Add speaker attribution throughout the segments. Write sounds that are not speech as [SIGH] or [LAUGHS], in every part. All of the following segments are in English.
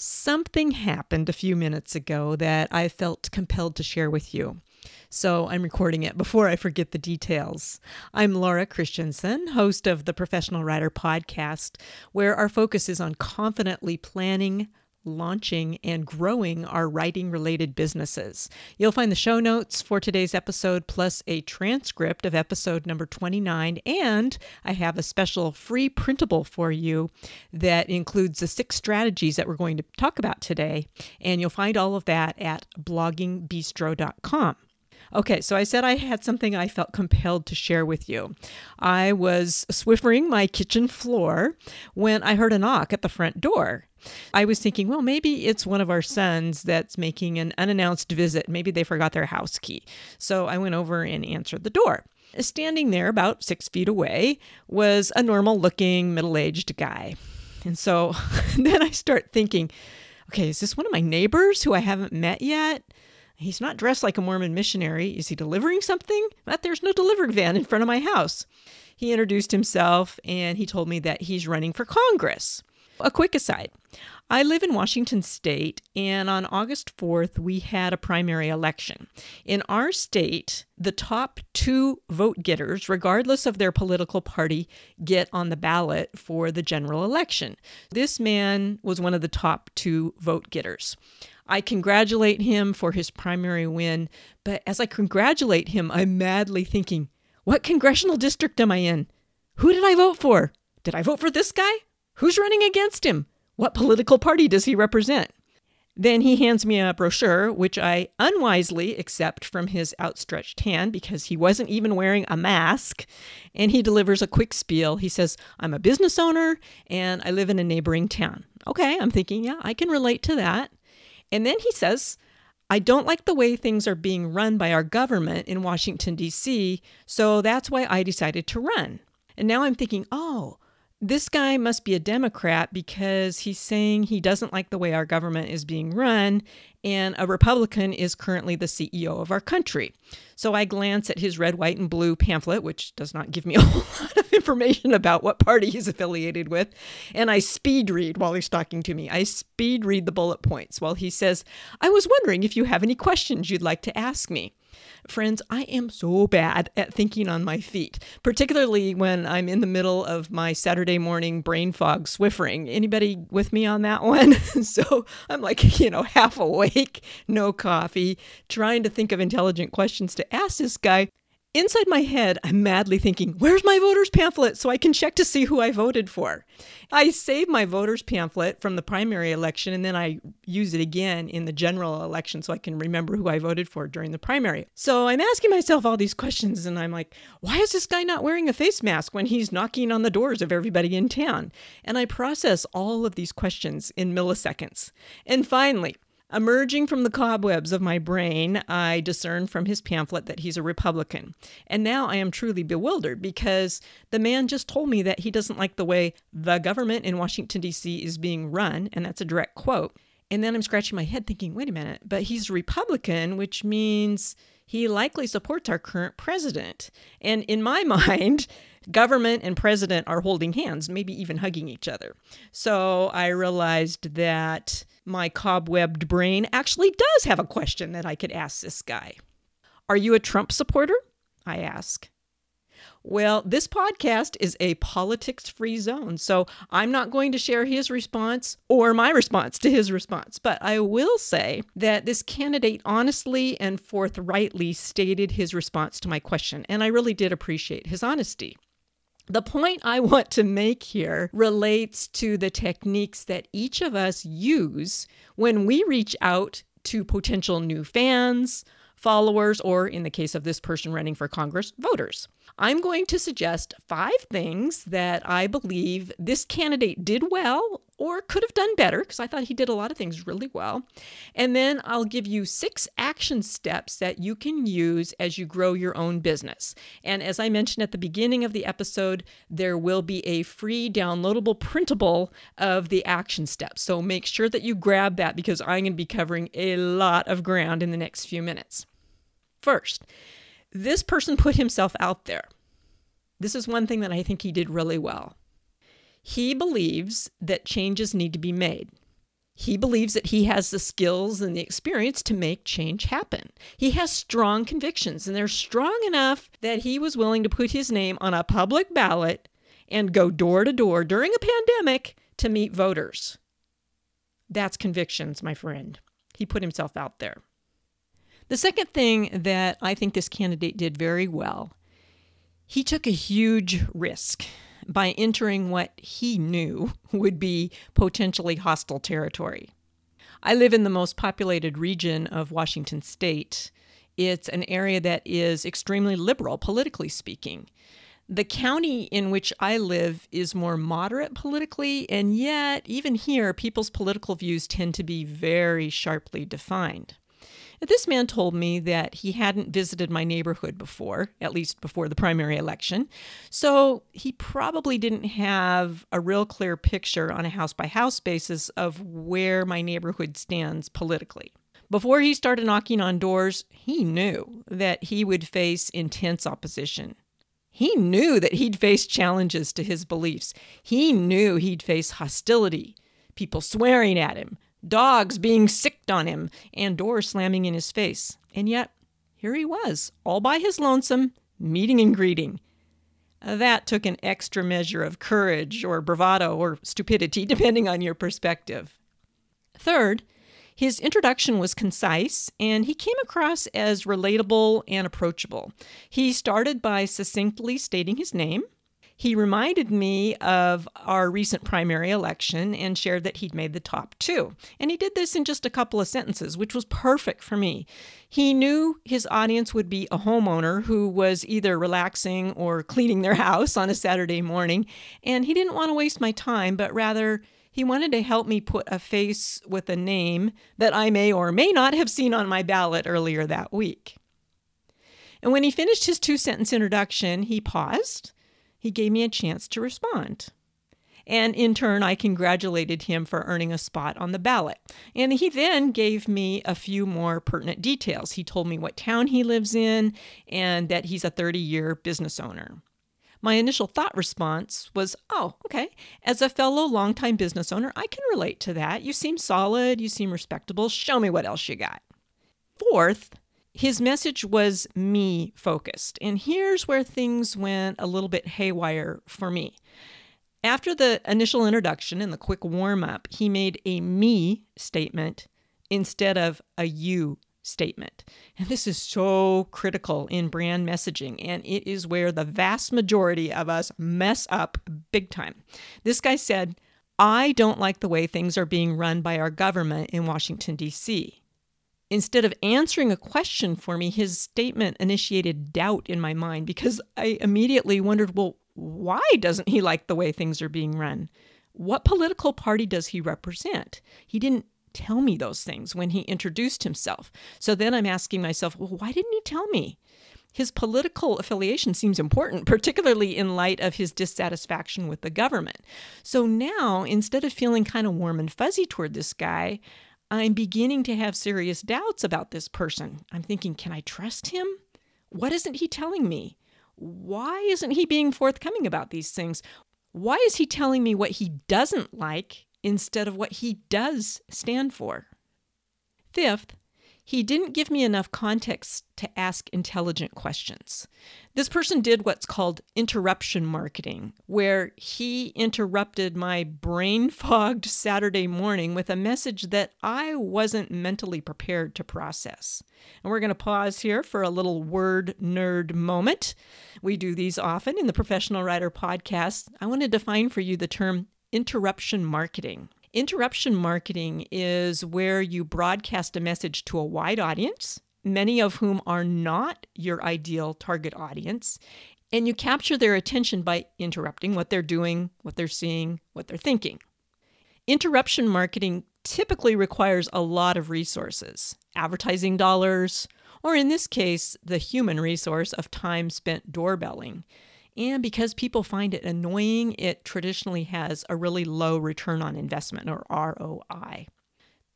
Speaker 1: Something happened a few minutes ago that I felt compelled to share with you. So I'm recording it before I forget the details. I'm Laura Christianson, host of the Professional Writer Podcast, where our focus is on confidently planning, launching and growing our writing related businesses. You'll find the show notes for today's episode plus a transcript of episode number 29. And I have a special free printable for you that includes the six strategies that we're going to talk about today. And you'll find all of that at bloggingbistro.com. Okay, so I said I had something I felt compelled to share with you. I was swiffering my kitchen floor when I heard a knock at the front door. I was thinking, well, maybe it's one of our sons that's making an unannounced visit. Maybe they forgot their house key. So I went over and answered the door. Standing there about six feet away was a normal looking middle aged guy. And so [LAUGHS] then I start thinking, okay, is this one of my neighbors who I haven't met yet? He's not dressed like a Mormon missionary. Is he delivering something? But there's no delivery van in front of my house. He introduced himself and he told me that he's running for Congress. A quick aside I live in Washington state, and on August 4th, we had a primary election. In our state, the top two vote getters, regardless of their political party, get on the ballot for the general election. This man was one of the top two vote getters. I congratulate him for his primary win, but as I congratulate him, I'm madly thinking, what congressional district am I in? Who did I vote for? Did I vote for this guy? Who's running against him? What political party does he represent? Then he hands me a brochure, which I unwisely accept from his outstretched hand because he wasn't even wearing a mask. And he delivers a quick spiel. He says, I'm a business owner and I live in a neighboring town. Okay, I'm thinking, yeah, I can relate to that. And then he says, I don't like the way things are being run by our government in Washington, D.C., so that's why I decided to run. And now I'm thinking, oh, this guy must be a Democrat because he's saying he doesn't like the way our government is being run, and a Republican is currently the CEO of our country. So I glance at his red, white, and blue pamphlet, which does not give me [LAUGHS] a whole lot of information about what party he's affiliated with, and I speed read while he's talking to me. I speed read the bullet points while he says, I was wondering if you have any questions you'd like to ask me. Friends, I am so bad at thinking on my feet, particularly when I'm in the middle of my Saturday morning brain fog swiffering. Anybody with me on that [LAUGHS] one? so I'm like, you know, half awake, no coffee, trying to think of intelligent questions to ask this guy. Inside my head, I'm madly thinking, where's my voter's pamphlet so I can check to see who I voted for? I save my voter's pamphlet from the primary election and then I use it again in the general election so I can remember who I voted for during the primary. So I'm asking myself all these questions and I'm like, why is this guy not wearing a face mask when he's knocking on the doors of everybody in town? And I process all of these questions in milliseconds. And finally, Emerging from the cobwebs of my brain, I discern from his pamphlet that he's a Republican. And now I am truly bewildered because the man just told me that he doesn't like the way the government in Washington, D.C. is being run, and that's a direct quote. And then I'm scratching my head thinking, wait a minute, but he's Republican, which means he likely supports our current president. And in my [LAUGHS] mind, government and president are holding hands, maybe even hugging each other. So I realized that my cobwebbed brain actually does have a question that I could ask this guy. Are you a Trump supporter? I ask. Well, this podcast is a politics free zone, so I'm not going to share his response or my response to his response. But I will say that this candidate honestly and forthrightly stated his response to my question, and I really did appreciate his honesty. The point I want to make here relates to the techniques that each of us use when we reach out to potential new fans, followers, or in the case of this person running for Congress, voters. I'm going to suggest five things that I believe this candidate did well or could have done better, because I thought he did a lot of things really well. And then I'll give you six action steps that you can use as you grow your own business. And as I mentioned at the beginning of the episode, there will be a free downloadable printable of the action steps. So make sure that you grab that because I'm going to be covering a lot of ground in the next few minutes. First, this person put himself out there. This is one thing that I think he did really well. He believes that changes need to be made. He believes that he has the skills and the experience to make change happen. He has strong convictions, and they're strong enough that he was willing to put his name on a public ballot and go door to door during a pandemic to meet voters. That's convictions, my friend. He put himself out there. The second thing that I think this candidate did very well, he took a huge risk by entering what he knew [LAUGHS] would be potentially hostile territory. I live in the most populated region of Washington state. It's an area that is extremely liberal, politically speaking. The county in which I live is more moderate politically, and yet, even here, people's political views tend to be very sharply defined. This man told me that he hadn't visited my neighborhood before, at least before the primary election. So he probably didn't have a real clear picture on a house by house basis of where my neighborhood stands politically. Before he started knocking on doors, he knew that he would face intense opposition. He knew that he'd face challenges to his beliefs. He knew he'd face hostility, people swearing at him, dogs being sicked on him, and doors slamming in his face. And yet, here he was, all by his lonesome, meeting and greeting. Uh, that took an extra measure of courage or bravado or stupidity, [LAUGHS] depending on your perspective. Third, his introduction was concise and he came across as relatable and approachable. He started by succinctly stating his name, he reminded me of our recent primary election and shared that he'd made the top two. And he did this in just a couple of sentences, which was perfect for me. He knew his audience would be a homeowner who was either relaxing or cleaning their [LAUGHS] house on a Saturday morning, and he didn't want to waste my time, but rather he wanted to help me put a face with a name that I may or may not have seen on my ballot earlier that week. And when he finished his two sentence introduction, he paused he gave me a chance to respond. And in turn, I congratulated him for earning a spot on the ballot. And he then gave me a few more pertinent details. He told me what town he lives in and that he's a 30 year business owner. My initial thought response was, oh, okay. As a fellow longtime business owner, I can relate to that. You seem solid, you seem respectable. Show me what else you got. Fourth, his message was me focused. And here's where things went a little bit haywire for me. After the initial introduction and the quick warm up, he made a me statement instead of a you statement. And this is so critical in brand messaging, and it is where the vast majority of us mess up big time. This guy said, I don't like the way things are being run by our government in Washington, D.C. Instead of answering a question for me, his statement initiated doubt in my mind because I immediately wondered well, why doesn't he like the way things are being run? What political party does he represent? He didn't tell me those things when he introduced himself. So then I'm asking myself, well, why didn't he tell me? His political affiliation seems important, particularly in light of his dissatisfaction with the government. So now, instead of feeling kind of warm and fuzzy toward this guy, I'm beginning to have serious doubts about this person. I'm thinking, can I trust him? What isn't he telling me? Why isn't he being forthcoming about these things? Why is he telling me what he doesn't like instead of what he does stand for? Fifth, he didn't give me enough context to ask intelligent questions. This person did what's called interruption marketing, where he interrupted my brain fogged [LAUGHS] Saturday morning with a message that I wasn't mentally prepared to process. And we're going to pause here for a little word nerd moment. We do these often in the Professional Writer podcast. I want to define for you the term interruption marketing. Interruption marketing is where you broadcast a message to a wide audience, many of whom are not your ideal target audience, and you capture their attention by interrupting what they're doing, what they're seeing, what they're thinking. Interruption marketing typically requires a lot of resources advertising dollars, or in this case, the human resource of time spent doorbelling. And because people find it annoying, it traditionally has a really low return on investment or ROI.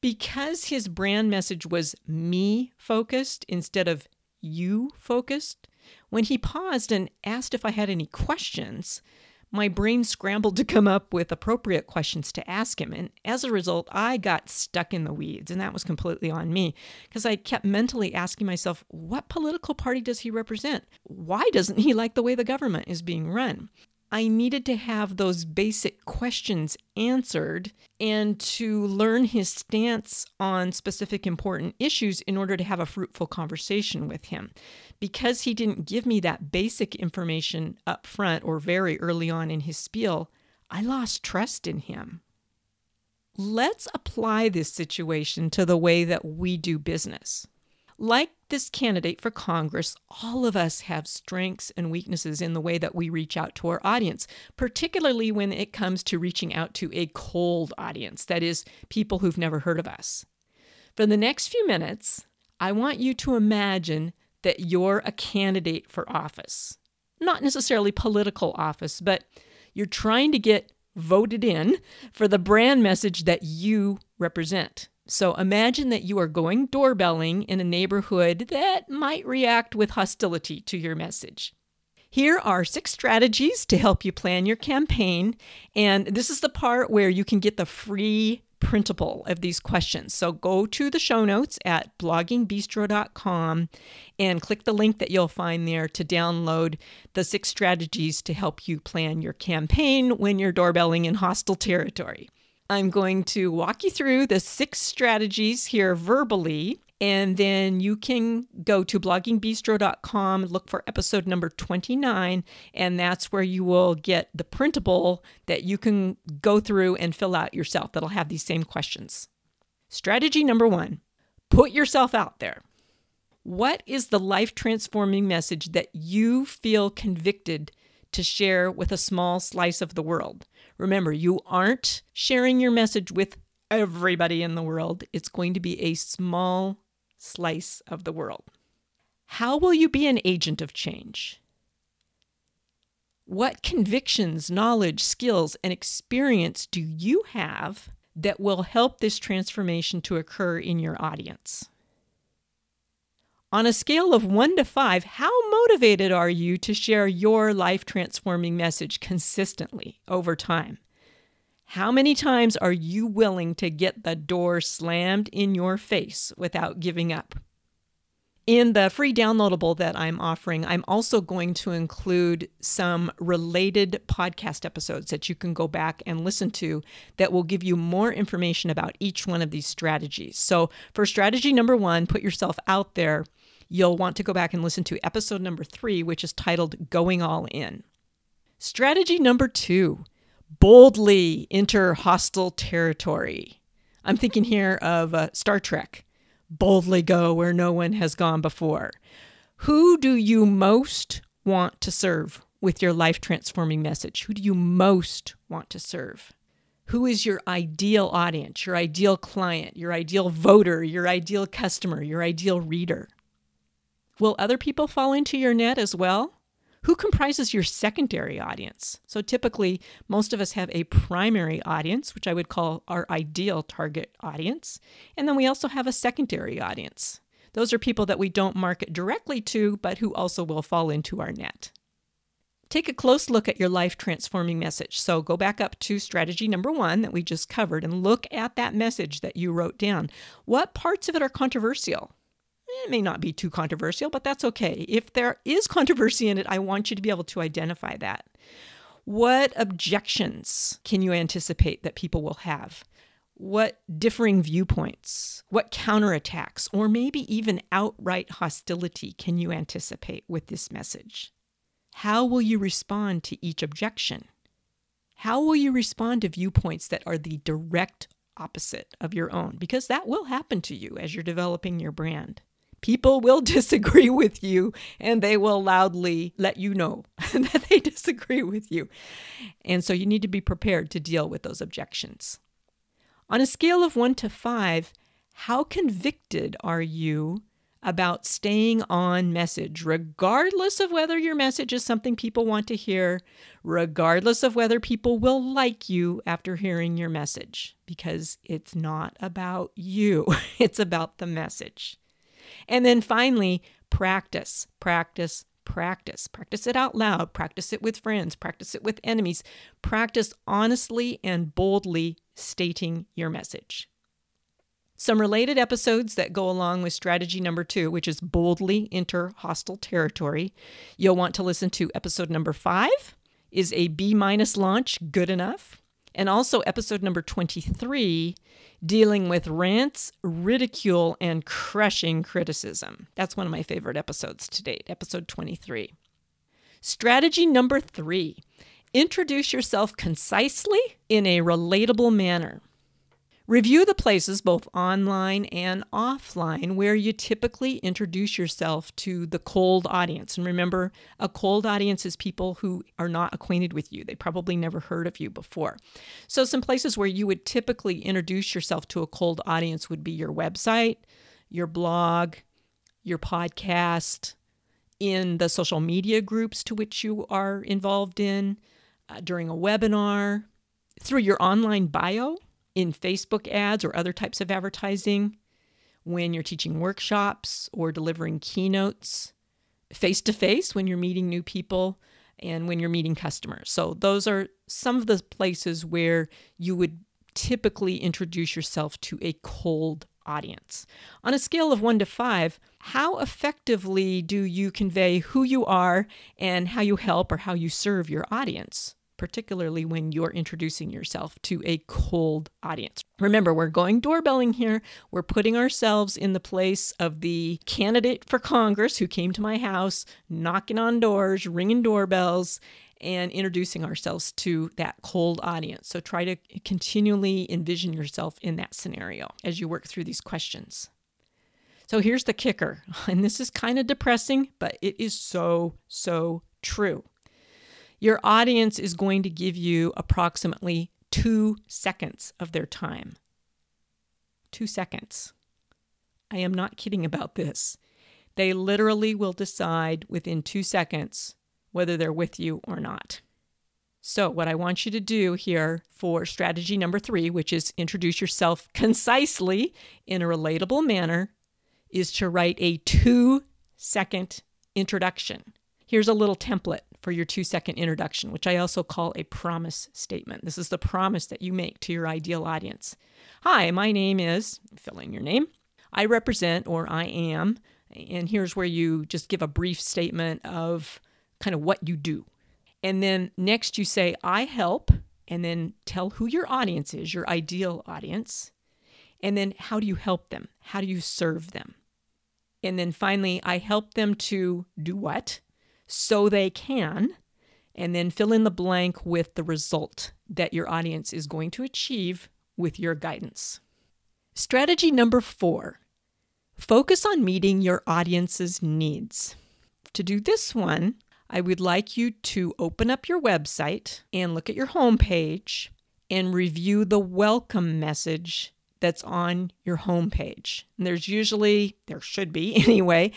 Speaker 1: Because his brand message was me focused instead of you focused, when he paused and asked if I had any questions, My brain scrambled to come up with appropriate questions to ask him, and as a result, I got stuck in the weeds, and that was completely on me because I kept mentally asking myself, what political party does he represent? Why doesn't he like the way the government is being run? I needed to have those basic questions answered and to learn his stance on specific important issues in order to have a fruitful conversation with him. Because he didn't give me that basic information up front or very early on in his spiel, I lost trust in him. Let's apply this situation to the way that we do business. Like this candidate for Congress, all of us have strengths and weaknesses in the way that we reach out to our audience, particularly when it comes to reaching out to a cold audience, that is, people who've never heard of us. For the next few minutes, I want you to imagine that you're a candidate for office. Not necessarily political office, but you're trying to get voted in for the brand message that you represent. So imagine that you are going doorbelling in a neighborhood that might react with hostility to your message. Here are six strategies to help you plan your campaign. And this is the part where you can get the free printable of these questions. So go to the show notes at bloggingbistro.com and click the link that you'll find there to download the six strategies to help you plan your campaign when you're doorbelling in hostile territory. I'm going to walk you through the six strategies here verbally, and then you can go to bloggingbistro.com, look for episode number 29, and that's where you will get the printable that you can go through and fill out yourself that'll have these same questions. Strategy number one put yourself out there. What is the life transforming message that you feel convicted to share with a small slice of the world? Remember, you aren't sharing your message with everybody in the world, it's going to be a small slice of the world. How will you be an agent of change? What convictions, knowledge, skills, and experience do you have that will help this transformation to occur in your audience? On a scale of one to five, how motivated are you to share your life transforming message consistently over time? How many times are you willing to get the door slammed in your face without giving up? In the free downloadable that I'm offering, I'm also going to include some related podcast episodes that you can go back and listen to that will give you more information about each one of these strategies. So, for strategy number one, put yourself out there you'll want to go back and listen to episode number three, which is titled Going All In. Strategy number two boldly enter hostile territory. I'm thinking here of uh, Star Trek boldly go where no one has gone before. Who do you most want to serve with your life transforming message? Who do you most want to serve? Who is your ideal audience, your ideal client, your ideal voter, your ideal customer, your ideal reader? Will other people fall into your net as well? Who comprises your secondary audience? So typically, most of us have a primary audience, which I would call our ideal target audience. And then we also have a secondary audience. Those are people that we don't market directly to, but who also will fall into our net. Take a close look at your life transforming message. So go back up to strategy number one that we just covered and look at that message that you wrote down. What parts of it are controversial? It may not be too controversial, but that's okay. If there is controversy in it, I want you to be able to identify that. What objections can you anticipate that people will have? What differing viewpoints, what counterattacks, or maybe even outright hostility can you anticipate with this message? How will you respond to each objection? How will you respond to viewpoints that are the direct opposite of your own? Because that will happen to you as you're developing your brand people will [LAUGHS] disagree with you and they will loudly let you know [LAUGHS] that they disagree with you. And so you need to be prepared to deal with those objections. On a scale of one to five, how convicted are you about staying on message, regardless of whether your message is something people want to hear, regardless of whether people will like you after hearing your message? Because it's not about you, [LAUGHS] it's about the message. And then finally, practice, practice, practice. Practice it out loud, practice it with friends, practice it with enemies. Practice honestly and boldly stating your message. Some related episodes that go along with strategy number two, which is boldly enter hostile territory. You'll want to listen to episode number five Is a B minus launch good enough? And also episode number 23 dealing with rants, ridicule, and crushing criticism. That's one of my favorite episodes to date, episode 23. Strategy number three introduce yourself concisely in a relatable manner. Review the places, both online and offline, where you typically introduce yourself to the cold audience. And remember, a cold audience is people who are not acquainted with you. They probably never heard of you before. So, some places where you would typically introduce yourself to a cold audience would be your website, your blog, your podcast, in the social media groups to which you are involved in, uh, during a webinar, through your online bio in Facebook ads or other types of advertising, when you're teaching workshops or delivering keynotes, face to face when you're meeting new people, and when you're meeting customers. So, those are some of the places where you would typically introduce yourself to a cold audience. On a scale of one to five, how effectively do you convey who you are and how you help or how you serve your audience? Particularly when you're introducing yourself to a cold audience. Remember, we're going doorbelling here. We're putting ourselves in the place of the candidate for Congress who came to my house, knocking on doors, ringing doorbells, and introducing ourselves to that cold audience. So try to continually envision yourself in that scenario as you work through these questions. So here's the kicker, [LAUGHS] and this is kind of depressing, but it is so, so true. Your audience is going to give you approximately two seconds of their time. Two seconds. I am not kidding about this. They literally will decide within two seconds whether they're with you or not. So, what I want you to do here for strategy number three, which is introduce yourself concisely in a relatable manner, is to write a two second introduction. Here's a little template for your two second introduction, which I also call a promise statement. This is the promise that you make to your ideal audience. Hi, my name is, fill in your name. I represent or I am, and here's where you just give a brief statement of kind of what you do. And then next you say, I help, and then tell who your audience is, your ideal audience. And then how do you help them? How do you serve them? And then finally, I help them to do what? So they can, and then fill in the blank with the result that your audience is going to achieve with your guidance. Strategy number four focus on meeting your audience's needs. To do this one, I would like you to open up your website and look at your homepage and review the welcome message that's on your homepage. And there's usually, there should be [LAUGHS] anyway,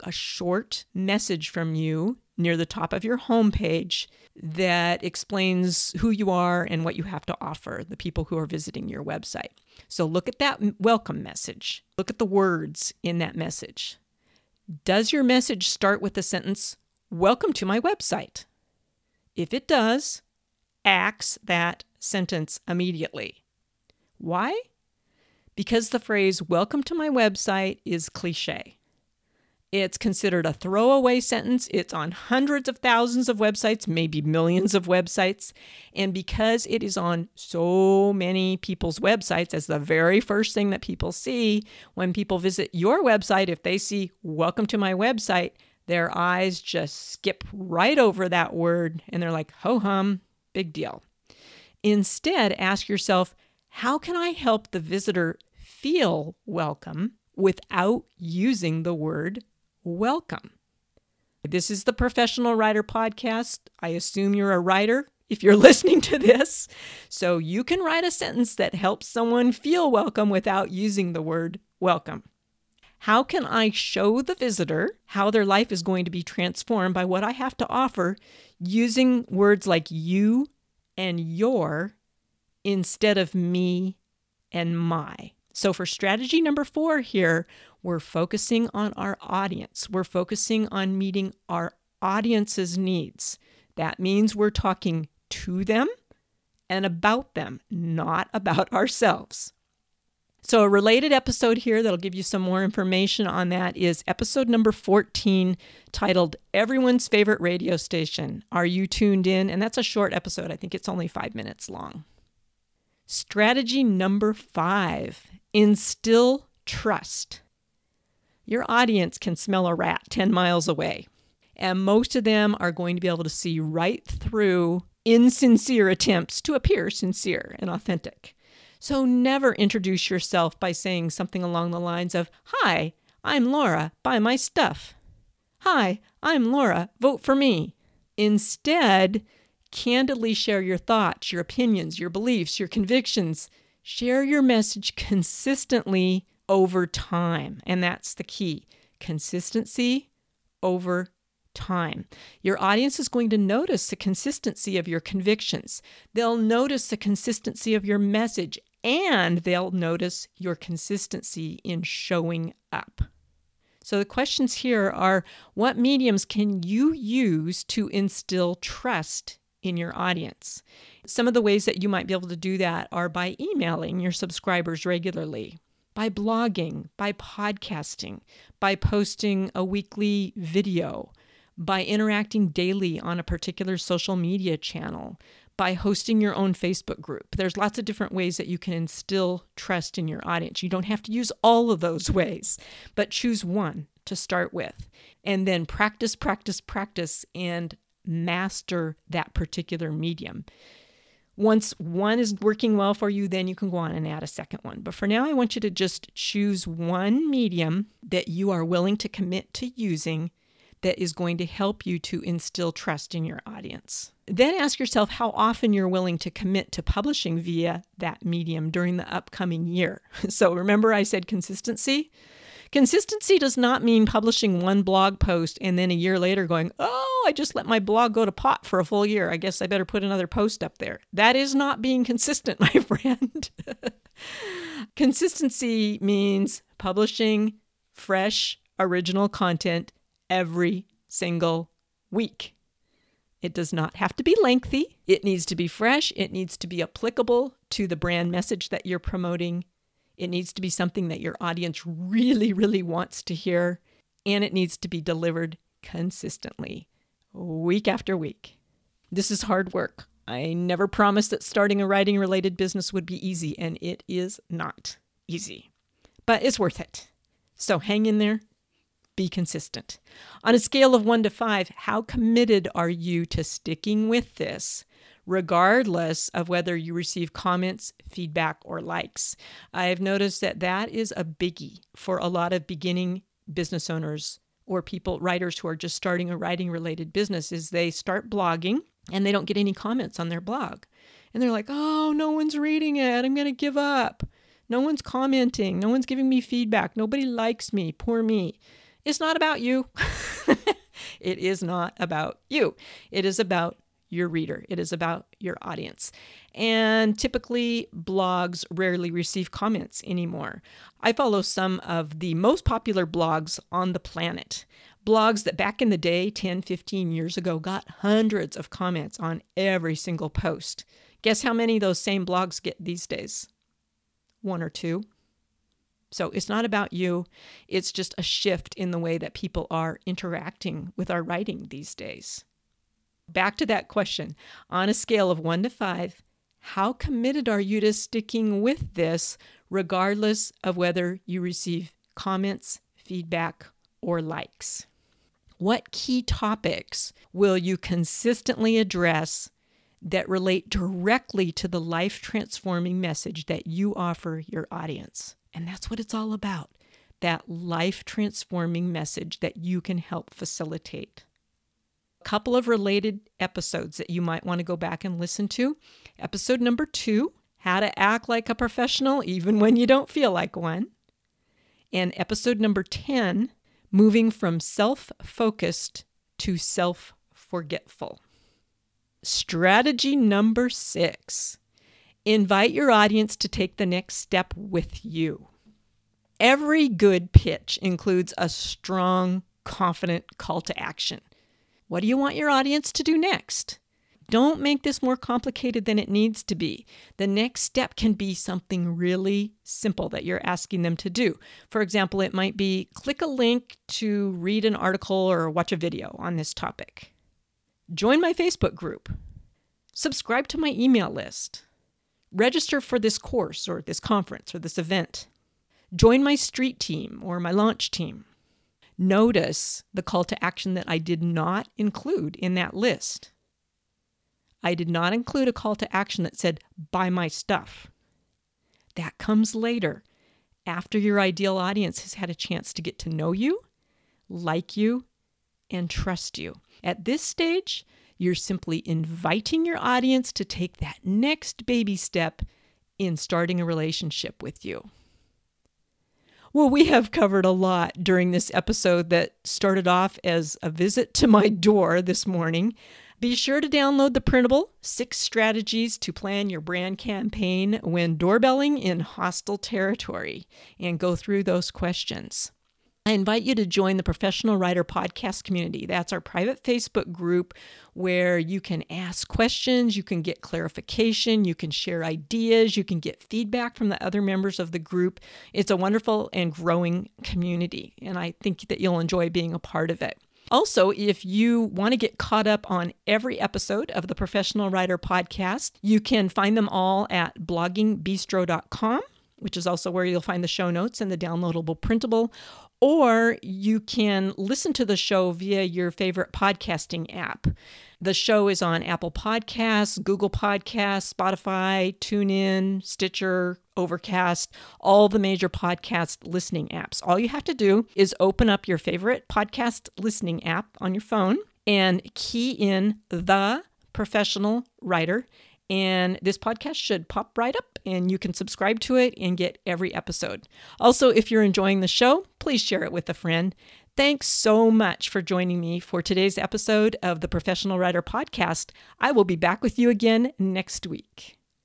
Speaker 1: a short message from you near the top of your homepage that explains who you are and what you have to offer the people who are visiting your website. So look at that welcome message. Look at the words in that message. Does your message start with the sentence, Welcome to my website? If it does, axe that sentence immediately. Why? Because the phrase, Welcome to my website, is cliche. It's considered a throwaway sentence. It's on hundreds of thousands of websites, maybe millions of websites. And because it is on so many people's websites as the very first thing that people see when people visit your website, if they see, Welcome to my website, their eyes just skip right over that word and they're like, ho hum, big deal. Instead, ask yourself, how can I help the visitor feel welcome without using the word welcome. This is the Professional Writer Podcast. I assume you're a writer if you're [LAUGHS] listening to this. So you can write a sentence that helps someone feel welcome without using the word welcome. How can I show the visitor how their life is going to be transformed by what I have to offer using words like you and your instead of me and my? So, for strategy number four here, we're focusing on our audience. We're focusing on meeting our audience's needs. That means we're talking to them and about them, not about ourselves. So, a related episode here that'll give you some more information on that is episode number 14, titled Everyone's Favorite Radio Station. Are you tuned in? And that's a short episode. I think it's only five minutes long. Strategy number five instill trust. Your audience can smell a rat 10 miles away, and most of them are going to be able to see right through insincere attempts to appear sincere and authentic. So never introduce yourself by saying something along the lines of, Hi, I'm Laura, buy my stuff. Hi, I'm Laura, vote for me. Instead, candidly share your thoughts, your opinions, your beliefs, your convictions. Share your message consistently over time. And that's the key consistency over time. Your audience is going to notice the consistency of your convictions. They'll notice the consistency of your message and they'll notice your consistency in showing up. So the questions here are what mediums can you use to instill trust in your audience? Some of the ways that you might be able to do that are by emailing your subscribers regularly, by blogging, by podcasting, by posting a weekly video, by interacting daily on a particular social media channel, by hosting your own Facebook group. There's lots of different ways that you can instill trust in your audience. You don't have to use all of those [LAUGHS] ways, but choose one to start with. And then practice, practice, practice, and master that particular medium. Once one is working well for you, then you can go on and add a second one. But for now, I want you to just choose one medium that you are willing to commit to using that is going to help you to instill trust in your audience. Then ask yourself how often you're willing to commit to publishing via that medium during the upcoming year. [LAUGHS] So remember, I said consistency? Consistency does not mean publishing one blog post and then a year later going, oh, I just let my blog go to pot for a full year. I guess I better put another post up there. That is not being consistent, [LAUGHS] my friend. Consistency means publishing fresh, original content every single week. It does not have to be lengthy. It needs to be fresh. It needs to be applicable to the brand message that you're promoting. It needs to be something that your audience really, really wants to hear. And it needs to be delivered consistently, week after week. This is hard work. I never promised that starting a writing related business would be easy, and it is not easy, but it's worth it. So hang in there, be consistent. On a scale of one to five, how committed are you to sticking with this, regardless of whether you receive comments, feedback, or likes? I've noticed that that is a biggie for a lot of beginning business owners or people, writers who are just starting a writing related business, is they start blogging and they don't get any comments on their blog. And they're like, oh, no one's reading it. I'm going to give up. No one's commenting. No one's giving me feedback. Nobody likes me. Poor me. It's not about you. [LAUGHS] it is not about you. It is about your reader, it is about your audience. And typically, blogs rarely receive comments anymore. I follow some of the most popular blogs on the planet. Blogs that back in the day, 10, 15 years ago, got hundreds of comments on every single post. Guess how many those same blogs get these days? One or two. So it's not about you, it's just a shift in the way that people are interacting with our writing these days. Back to that question on a scale of one to five, how committed are you to sticking with this, regardless of whether you receive comments, feedback, or likes? What key topics will you consistently address that relate directly to the life transforming message that you offer your audience? And that's what it's all about that life transforming message that you can help facilitate. Couple of related episodes that you might want to go back and listen to. Episode number two How to Act Like a Professional Even When You Don't Feel Like One. And episode number 10 Moving from Self Focused to Self Forgetful. Strategy number six Invite your audience to take the next step with you. Every good pitch includes a strong, confident call to action. What do you want your audience to do next? Don't make this more complicated than it needs to be. The next step can be something really simple that you're asking them to do. For example, it might be click a link to read an article or watch a video on this topic. Join my Facebook group. Subscribe to my email list. Register for this course or this conference or this event. Join my street team or my launch team. Notice the call to action that I did not include in that list. I did not include a call to action that said, buy my stuff. That comes later, after your ideal audience has had a chance to get to know you, like you, and trust you. At this stage, you're simply inviting your audience to take that next baby step in starting a relationship with you. Well, we have covered a lot during this episode that started off as a visit to my door this morning be sure to download the printable Six Strategies to Plan Your Brand Campaign When Doorbelling in Hostile Territory and go through those questions. I invite you to join the Professional Writer Podcast community. That's our private Facebook group where you can ask questions, you can get clarification, you can share ideas, you can get feedback from the other members of the group. It's a wonderful and growing community, and I think that you'll enjoy being a part of it. Also, if you want to get caught up on every episode of the Professional Writer Podcast, you can find them all at bloggingbistro.com, which is also where you'll find the show notes and the downloadable printable. Or you can listen to the show via your favorite podcasting app. The show is on Apple Podcasts, Google Podcasts, Spotify, TuneIn, Stitcher, Overcast, all the major podcast listening apps. All you have to do is open up your favorite podcast listening app on your phone and key in the professional writer. And this podcast should pop right up, and you can subscribe to it and get every episode. Also, if you're enjoying the show, please share it with a friend. Thanks so much for joining me for today's episode of the Professional Writer Podcast. I will be back with you again next week.